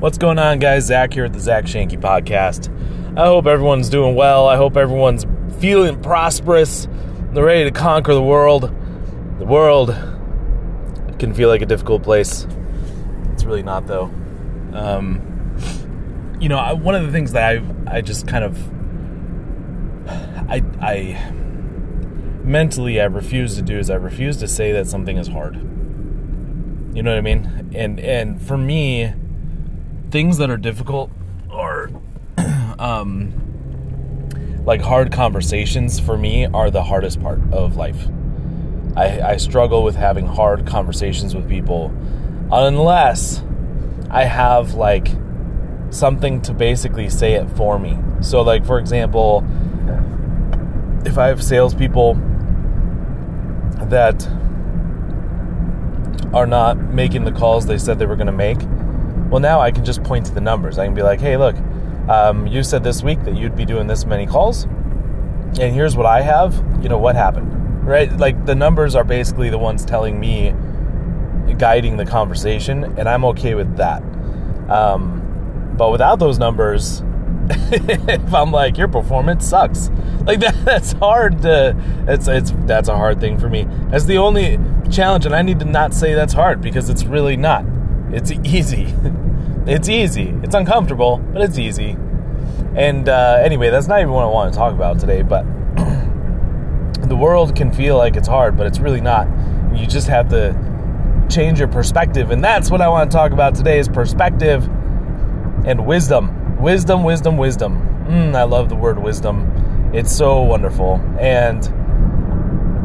What's going on, guys? Zach here at the Zach Shanky Podcast. I hope everyone's doing well. I hope everyone's feeling prosperous. They're ready to conquer the world. The world can feel like a difficult place. It's really not, though. Um, you know, I, one of the things that I I just kind of I I mentally I refuse to do is I refuse to say that something is hard. You know what I mean? And and for me, things that are difficult are um like hard conversations for me are the hardest part of life. I, I struggle with having hard conversations with people unless I have like something to basically say it for me. So, like for example, if I have salespeople that are not making the calls they said they were going to make, well, now I can just point to the numbers. I can be like, hey, look, um, you said this week that you'd be doing this many calls, and here's what I have. You know, what happened? Right? Like, the numbers are basically the ones telling me, guiding the conversation, and I'm okay with that. Um, but without those numbers, if I'm like your performance sucks, like that, that's hard to. It's it's that's a hard thing for me. That's the only challenge, and I need to not say that's hard because it's really not. It's easy. It's easy. It's uncomfortable, but it's easy. And uh, anyway, that's not even what I want to talk about today. But the world can feel like it's hard, but it's really not. You just have to change your perspective, and that's what I want to talk about today: is perspective and wisdom wisdom, wisdom, wisdom. Mm, I love the word wisdom. It's so wonderful, and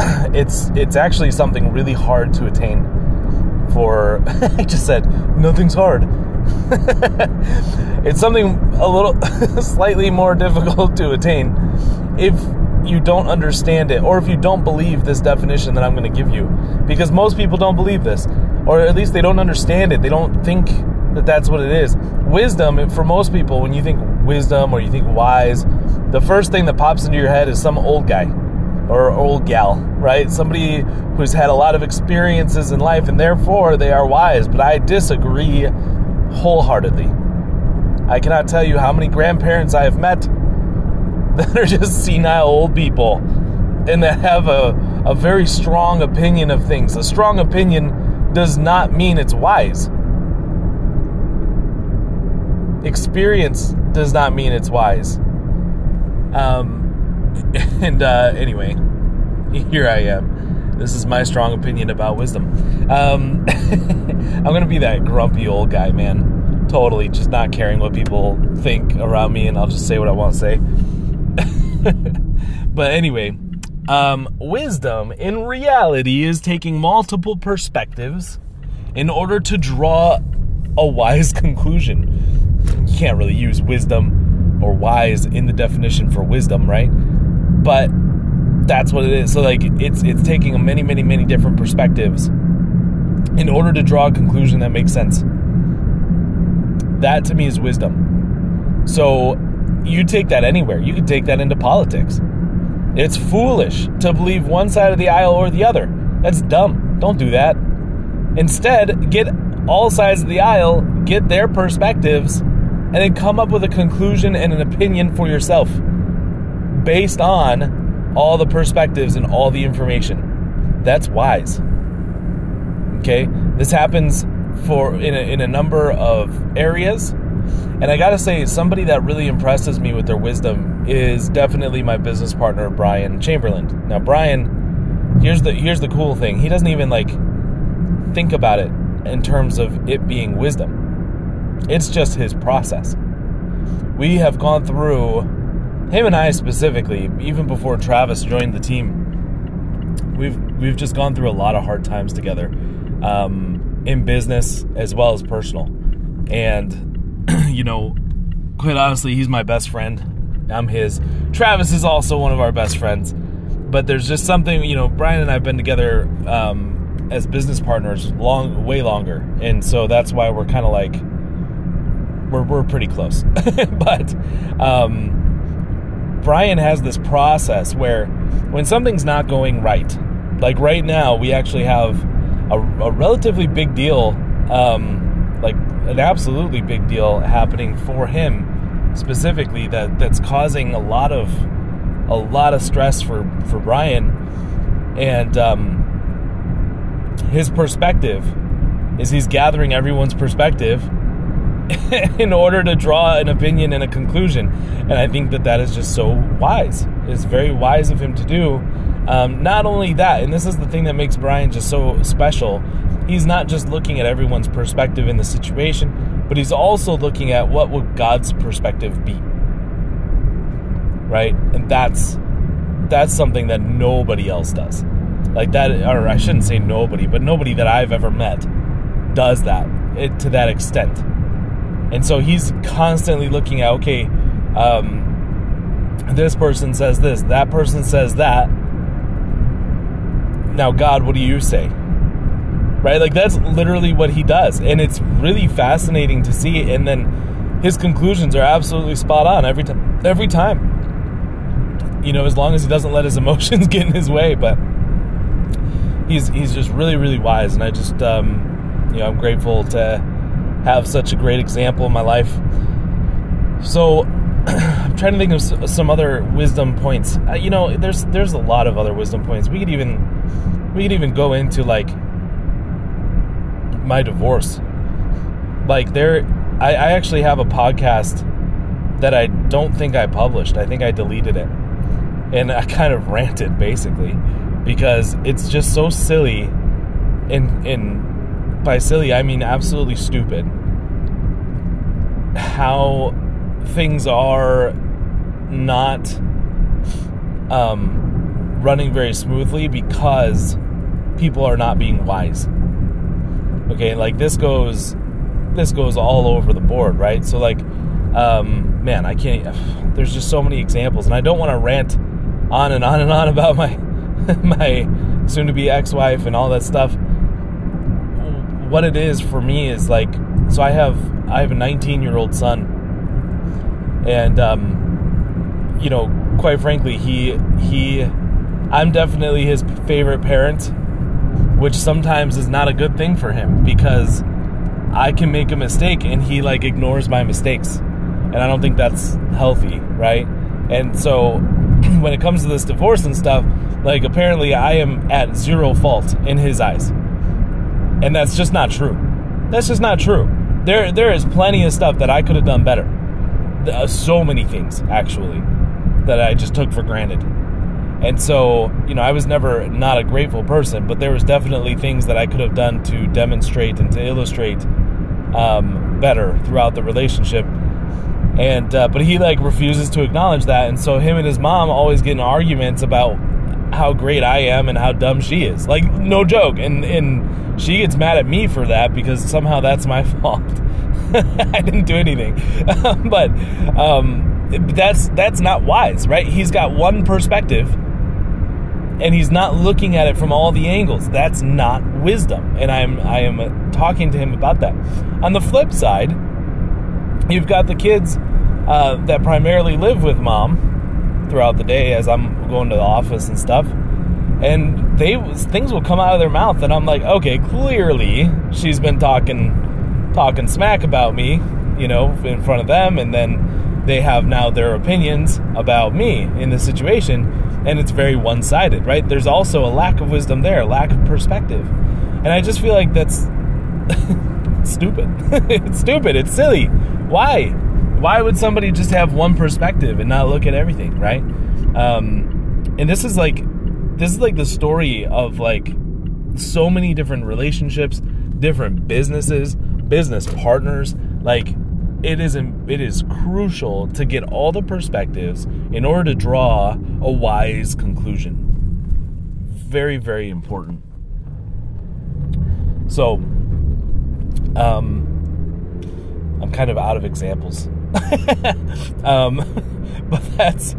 it's it's actually something really hard to attain. For I just said nothing's hard. it's something a little slightly more difficult to attain if you don't understand it or if you don't believe this definition that I'm going to give you because most people don't believe this or at least they don't understand it they don't think that that's what it is. Wisdom, for most people, when you think wisdom or you think wise, the first thing that pops into your head is some old guy or old gal, right? Somebody who's had a lot of experiences in life and therefore they are wise. But I disagree wholeheartedly. I cannot tell you how many grandparents I have met that are just senile old people and that have a, a very strong opinion of things. A strong opinion does not mean it's wise experience does not mean it's wise. Um, and uh, anyway, here I am. This is my strong opinion about wisdom. Um, I'm gonna be that grumpy old guy, man. Totally, just not caring what people think around me, and I'll just say what I want to say. but anyway, um, wisdom in reality is taking multiple perspectives in order to draw a wise conclusion you can't really use wisdom or wise in the definition for wisdom, right? But that's what it is. So like it's it's taking many, many, many different perspectives in order to draw a conclusion that makes sense. That to me is wisdom. So you take that anywhere. You can take that into politics. It's foolish to believe one side of the aisle or the other. That's dumb. Don't do that. Instead, get all sides of the aisle, get their perspectives, and then come up with a conclusion and an opinion for yourself based on all the perspectives and all the information. That's wise. Okay? This happens for in a, in a number of areas. And I got to say somebody that really impresses me with their wisdom is definitely my business partner Brian Chamberlain. Now Brian, here's the here's the cool thing. He doesn't even like think about it in terms of it being wisdom it's just his process. We have gone through, him and I specifically, even before Travis joined the team, we've we've just gone through a lot of hard times together, um, in business as well as personal. And you know, quite honestly, he's my best friend. I'm his. Travis is also one of our best friends. But there's just something, you know, Brian and I have been together um, as business partners long, way longer, and so that's why we're kind of like we're, we're pretty close. but um, Brian has this process where when something's not going right, like right now, we actually have a, a relatively big deal um, like an absolutely big deal happening for him specifically that that's causing a lot of a lot of stress for for Brian. And um, his perspective is he's gathering everyone's perspective in order to draw an opinion and a conclusion and I think that that is just so wise it's very wise of him to do um, not only that and this is the thing that makes Brian just so special he's not just looking at everyone's perspective in the situation, but he's also looking at what would God's perspective be. Right? And that's that's something that nobody else does. Like that or I shouldn't say nobody, but nobody that I've ever met does that it, to that extent. And so he's constantly looking at okay, um, this person says this, that person says that. Now, God, what do you say? right? Like that's literally what he does, and it's really fascinating to see. And then his conclusions are absolutely spot on every time. Every time, you know, as long as he doesn't let his emotions get in his way. But he's he's just really really wise, and I just um, you know I'm grateful to have such a great example in my life. So I'm trying to think of some other wisdom points. Uh, you know, there's there's a lot of other wisdom points. We could even we could even go into like my divorce. Like there, I, I actually have a podcast that I don't think I published. I think I deleted it, and I kind of ranted basically because it's just so silly. And and by silly I mean absolutely stupid. How things are not um, running very smoothly because people are not being wise. Okay, like this goes this goes all over the board, right? So like um man, I can't there's just so many examples and I don't want to rant on and on and on about my my soon to be ex-wife and all that stuff. What it is for me is like so I have I have a 19-year-old son and um you know, quite frankly, he he I'm definitely his favorite parent which sometimes is not a good thing for him because I can make a mistake and he like ignores my mistakes. And I don't think that's healthy, right? And so when it comes to this divorce and stuff, like apparently I am at zero fault in his eyes. And that's just not true. That's just not true. There there is plenty of stuff that I could have done better. Uh, so many things actually that I just took for granted. And so, you know, I was never not a grateful person, but there was definitely things that I could have done to demonstrate and to illustrate um, better throughout the relationship. And uh, but he like refuses to acknowledge that, and so him and his mom always get in arguments about how great I am and how dumb she is. Like no joke, and and she gets mad at me for that because somehow that's my fault. I didn't do anything, but um, that's that's not wise, right? He's got one perspective and he's not looking at it from all the angles. That's not wisdom. And I'm I am talking to him about that. On the flip side, you've got the kids uh, that primarily live with mom throughout the day as I'm going to the office and stuff. And they things will come out of their mouth and I'm like, okay, clearly she's been talking talking smack about me, you know, in front of them and then they have now their opinions about me in the situation and it's very one sided, right? There's also a lack of wisdom there, lack of perspective. And I just feel like that's stupid. it's stupid. It's silly. Why? Why would somebody just have one perspective and not look at everything, right? Um, and this is like this is like the story of like so many different relationships, different businesses, business partners, like it is it is crucial to get all the perspectives in order to draw a wise conclusion. Very very important. So um I'm kind of out of examples. um but that's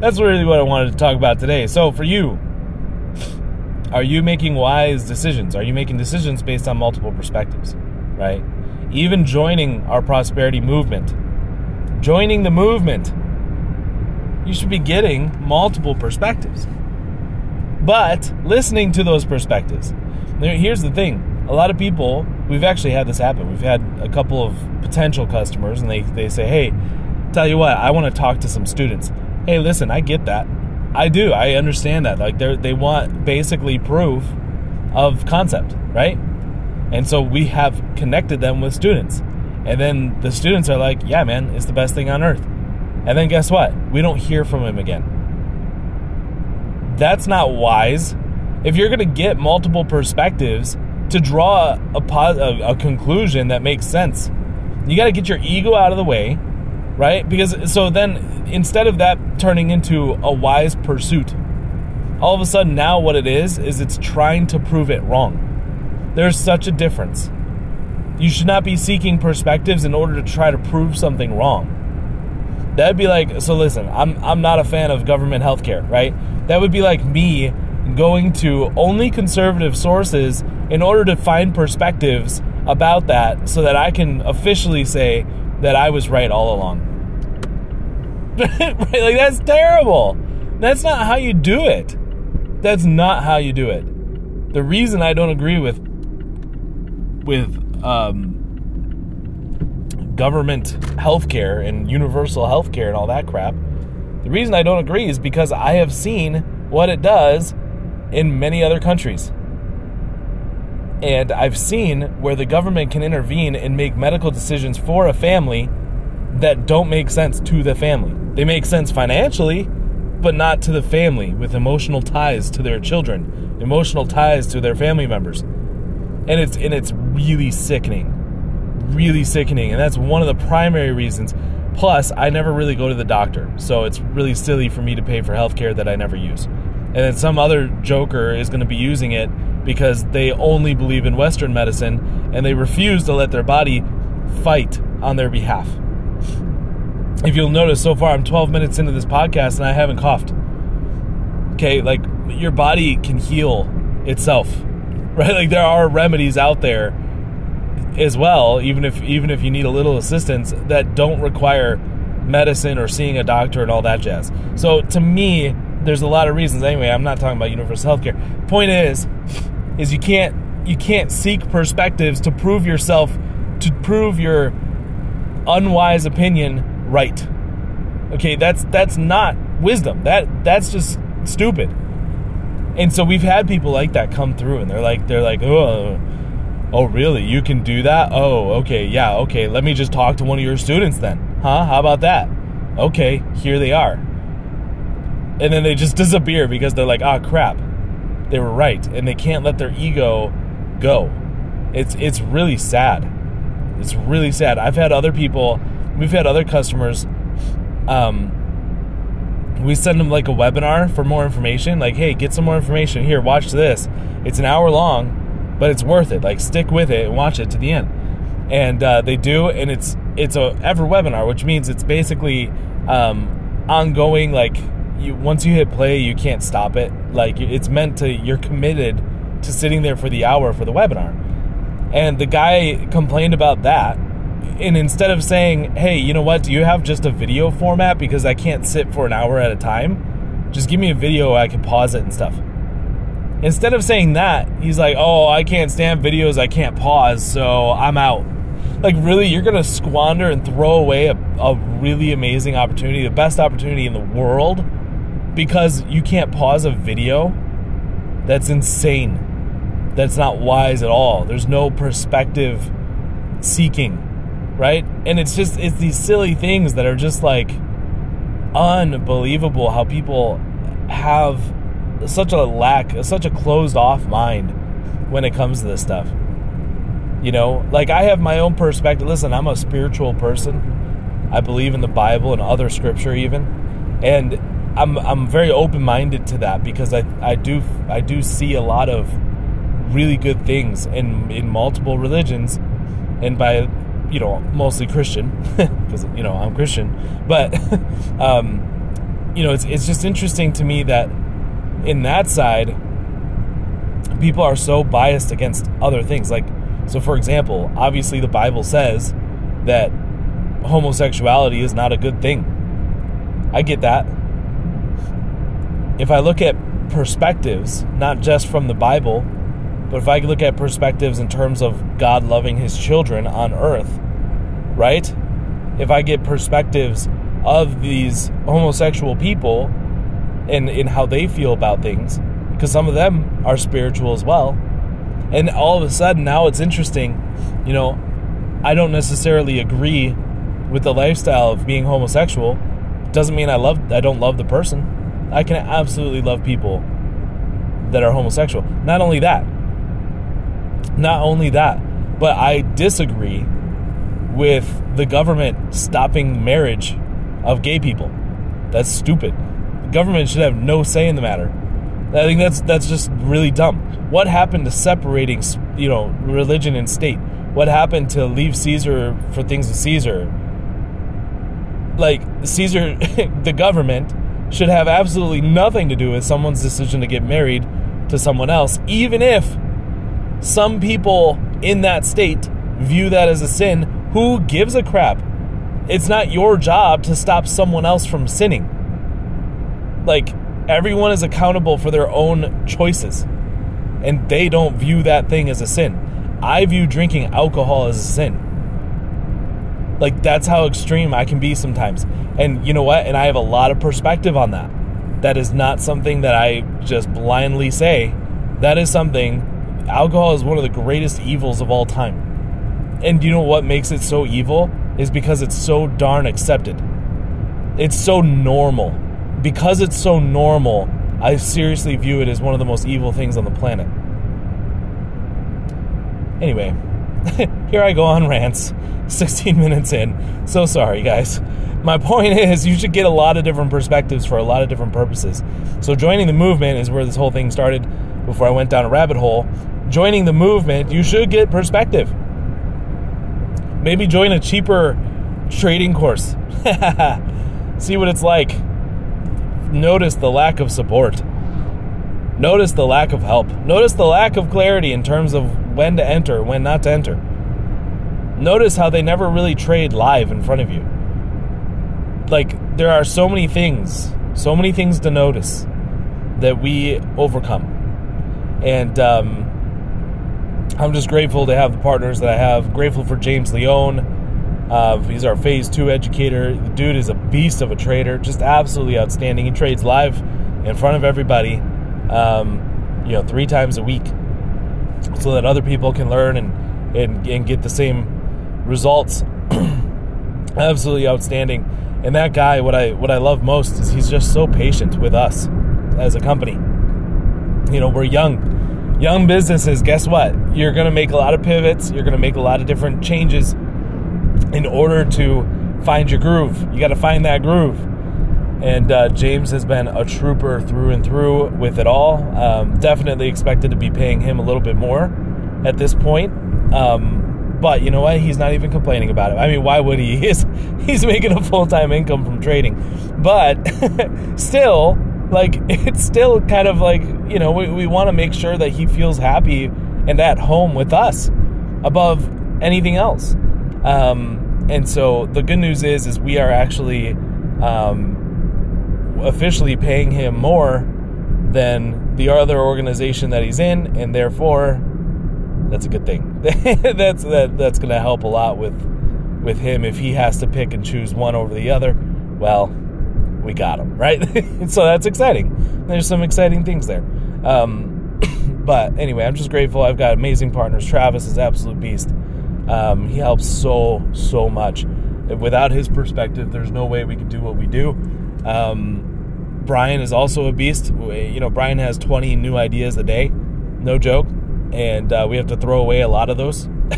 that's really what I wanted to talk about today. So for you, are you making wise decisions? Are you making decisions based on multiple perspectives, right? even joining our prosperity movement. Joining the movement, you should be getting multiple perspectives. But listening to those perspectives. Here's the thing a lot of people we've actually had this happen. We've had a couple of potential customers, and they they say, "Hey, tell you what, I want to talk to some students." Hey, listen, I get that. I do. I understand that. Like they they want basically proof of concept, right? And so we have connected them with students. And then the students are like, "Yeah, man, it's the best thing on earth." And then guess what? We don't hear from him again. That's not wise. If you're going to get multiple perspectives to draw a, a, a conclusion that makes sense, you got to get your ego out of the way, right? Because so then instead of that turning into a wise pursuit, all of a sudden now what it is is it's trying to prove it wrong. There's such a difference. You should not be seeking perspectives in order to try to prove something wrong. That'd be like so listen, I'm I'm not a fan of government healthcare, right? That would be like me going to only conservative sources in order to find perspectives about that so that I can officially say that I was right all along. right? Like that's terrible. That's not how you do it. That's not how you do it. The reason I don't agree with with um, government healthcare and universal healthcare and all that crap. The reason I don't agree is because I have seen what it does in many other countries. And I've seen where the government can intervene and make medical decisions for a family that don't make sense to the family. They make sense financially, but not to the family with emotional ties to their children, emotional ties to their family members. And it's and it's really sickening really sickening, and that's one of the primary reasons. Plus, I never really go to the doctor, so it's really silly for me to pay for healthcare that I never use. And then some other joker is going to be using it because they only believe in Western medicine and they refuse to let their body fight on their behalf. If you'll notice, so far I'm 12 minutes into this podcast and I haven't coughed. Okay, like your body can heal itself, right? Like there are remedies out there as well, even if even if you need a little assistance, that don't require medicine or seeing a doctor and all that jazz. So to me, there's a lot of reasons. Anyway, I'm not talking about universal healthcare. Point is, is you can't you can't seek perspectives to prove yourself to prove your unwise opinion right. Okay, that's that's not wisdom. That that's just stupid. And so we've had people like that come through and they're like they're like, "Oh, Oh, really? You can do that? Oh, okay. Yeah, okay. Let me just talk to one of your students then. Huh? How about that? Okay, here they are. And then they just disappear because they're like, ah, oh, crap. They were right. And they can't let their ego go. It's, it's really sad. It's really sad. I've had other people, we've had other customers, um, we send them like a webinar for more information. Like, hey, get some more information. Here, watch this. It's an hour long but it's worth it. Like stick with it and watch it to the end. And uh, they do, and it's it's a EverWebinar, which means it's basically um, ongoing. Like you, once you hit play, you can't stop it. Like it's meant to. You're committed to sitting there for the hour for the webinar. And the guy complained about that. And instead of saying, hey, you know what, do you have just a video format because I can't sit for an hour at a time? Just give me a video, I can pause it and stuff. Instead of saying that, he's like, "Oh, I can't stand videos I can't pause, so I'm out." Like, really, you're gonna squander and throw away a, a really amazing opportunity, the best opportunity in the world, because you can't pause a video? That's insane. That's not wise at all. There's no perspective seeking, right? And it's just it's these silly things that are just like unbelievable how people have such a lack, such a closed off mind when it comes to this stuff. You know, like I have my own perspective. Listen, I'm a spiritual person. I believe in the Bible and other scripture even. And I'm I'm very open-minded to that because I I do I do see a lot of really good things in in multiple religions and by you know mostly Christian because you know I'm Christian but um you know it's it's just interesting to me that in that side, people are so biased against other things. Like, so for example, obviously the Bible says that homosexuality is not a good thing. I get that. If I look at perspectives, not just from the Bible, But if I look at perspectives in terms of God loving his children on earth, right? If I get perspectives of these homosexual people and in how they feel about things, because some of them are spiritual as well. And all of a sudden now it's interesting, you know, I don't necessarily agree with the lifestyle of being homosexual. Doesn't mean I love I don't love the person. I can absolutely love people that are homosexual. Not only that, not only that, but I disagree with the government stopping marriage of gay people. That's stupid. The government should have no say in the matter. I think that's that's just really dumb. What happened to separating, you know, religion and state? What happened to leave Caesar for things of Caesar? Like Caesar, the government should have absolutely nothing to do with someone's decision to get married to someone else, even if some people in that state view that as a sin. Who gives a crap? It's not your job to stop someone else from sinning. Like, everyone is accountable for their own choices, and they don't view that thing as a sin. I view drinking alcohol as a sin. Like, that's how extreme I can be sometimes. And you know what? And I have a lot of perspective on that. That is not something that I just blindly say. That is something alcohol is one of the greatest evils of all time. And you know what makes it so evil? Is because it's so darn accepted. It's so normal. Because it's so normal, I seriously view it as one of the most evil things on the planet. Anyway, here I go on rants, 16 minutes in. So sorry, guys. My point is, you should get a lot of different perspectives for a lot of different purposes. So, joining the movement is where this whole thing started before I went down a rabbit hole joining the movement, you should get perspective. Maybe join a cheaper trading course. See what it's like. Notice the lack of support. Notice the lack of help. Notice the lack of clarity in terms of when to enter, when not to enter. Notice how they never really trade live in front of you. Like, there are so many things, so many things to notice that we overcome. And, um, I'm just grateful to have the partners that I have. Grateful for James Leone. Uh, he's our phase two educator. The dude is a beast of a trader, just absolutely outstanding. He trades live in front of everybody, um, you know, three times a week, so that other people can learn and and, and get the same results. absolutely outstanding. And that guy, what I what I love most is he's just so patient with us as a company. You know, we're young young businesses, guess what? You're to make a lot of pivots. You're to make a lot of different changes in order to find your groove. You got to find that groove. And uh, James has been a trooper through and through with it all. Um, definitely expected to be paying him a little bit more at this point. Um, but you know what? He's not even complaining about it. I mean, why would he? He's, he's making a full time income from trading. But still, like it's still kind of like you know we, we want to make sure that he feels happy and at home with us above anything else um, and so the good news is is we are actually um, officially paying him more than the other organization that he's in and therefore that's a good thing that's that that's going to help a lot with with him if he has to pick and choose one over the other well we got him right? so that's exciting. There's some exciting things there. Um, but anyway, I'm just grateful. I've got amazing partners. Travis is absolute beast. Um, he helps so so much. Without his perspective, there's no way we could do what we do. Um, Brian is also a beast. You know, Brian has 20 new ideas a day, no joke, and uh, we have to throw away a lot of those.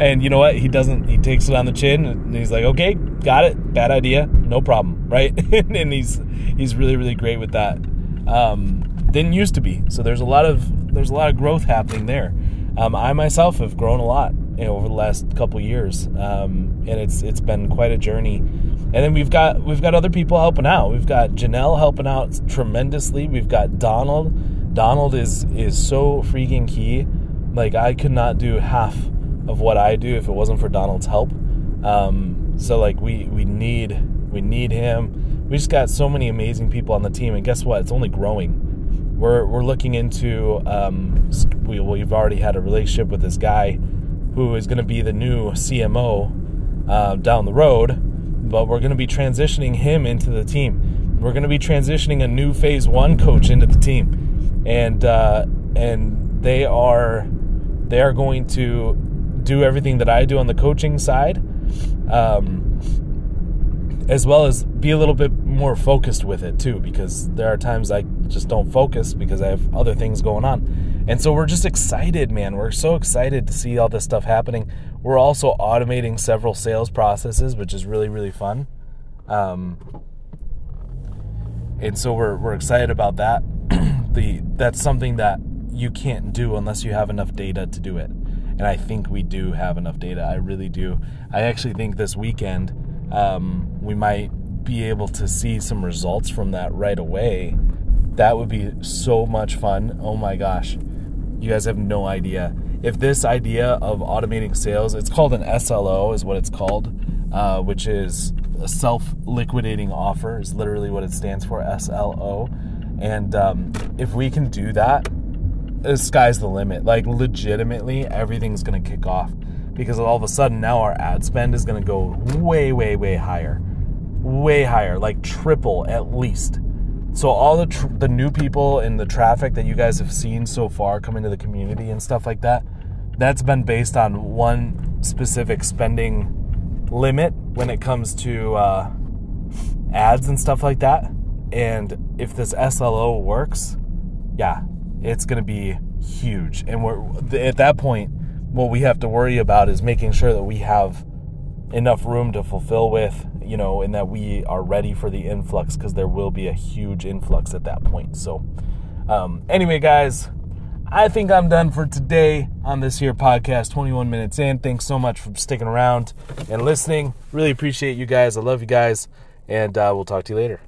and you know what? He doesn't. He takes it on the chin, and he's like, "Okay, got it. Bad idea. No problem." Right? and he's he's really really great with that. Um, didn't used to be. So there's a lot of there's a lot of growth happening there. Um, I myself have grown a lot you know, over the last couple years, um, and it's it's been quite a journey. And then we've got we've got other people helping out. We've got Janelle helping out tremendously. We've got Donald. Donald is is so freaking key. Like I could not do half of what I do if it wasn't for Donald's help. Um, so like we we need we need him. We just got so many amazing people on the team, and guess what? It's only growing. we're we're looking into um, we we've already had a relationship with this guy who is going to be the new CMO uh, down the road, but we're going to be transitioning him into the team. We're going to be transitioning a new Phase One coach into the team, and uh, and they are they are going to do everything that I do on the coaching side. Um, as well as be a little bit more focused with it too because there are times I just don't focus because I have other things going on. And so we're just excited, man. We're so excited to see all this stuff happening. We're also automating several sales processes, which is really really fun. Um, and so we're we're excited about that. The that's something that you can't do unless you have enough data to do it. And I think we do have enough data. I really do. I actually think this weekend um, we might be able to see some results from that right away. That would be so much fun. Oh my gosh. You guys have no idea. If this idea of automating sales, it's called an SLO, is what it's called, uh, which is a self liquidating offer, is literally what it stands for SLO. And um, if we can do that, the sky's the limit. Like, legitimately, everything's going to kick off because all of a sudden now our ad spend is going to go way, way, way higher, way higher, like triple at least. So all the tr- the new people and the traffic that you guys have seen so far come into the community and stuff like that, that's been based on one specific spending limit when it comes to uh, ads and stuff like that. And if this SLO works, yeah, it's going to be huge. And we're at that point what we have to worry about is making sure that we have enough room to fulfill with, you know, and that we are ready for the influx because there will be a huge influx at that point. So, um, anyway, guys, I think I'm done for today on this here podcast. 21 minutes in. Thanks so much for sticking around and listening. Really appreciate you guys. I love you guys, and uh, we'll talk to you later.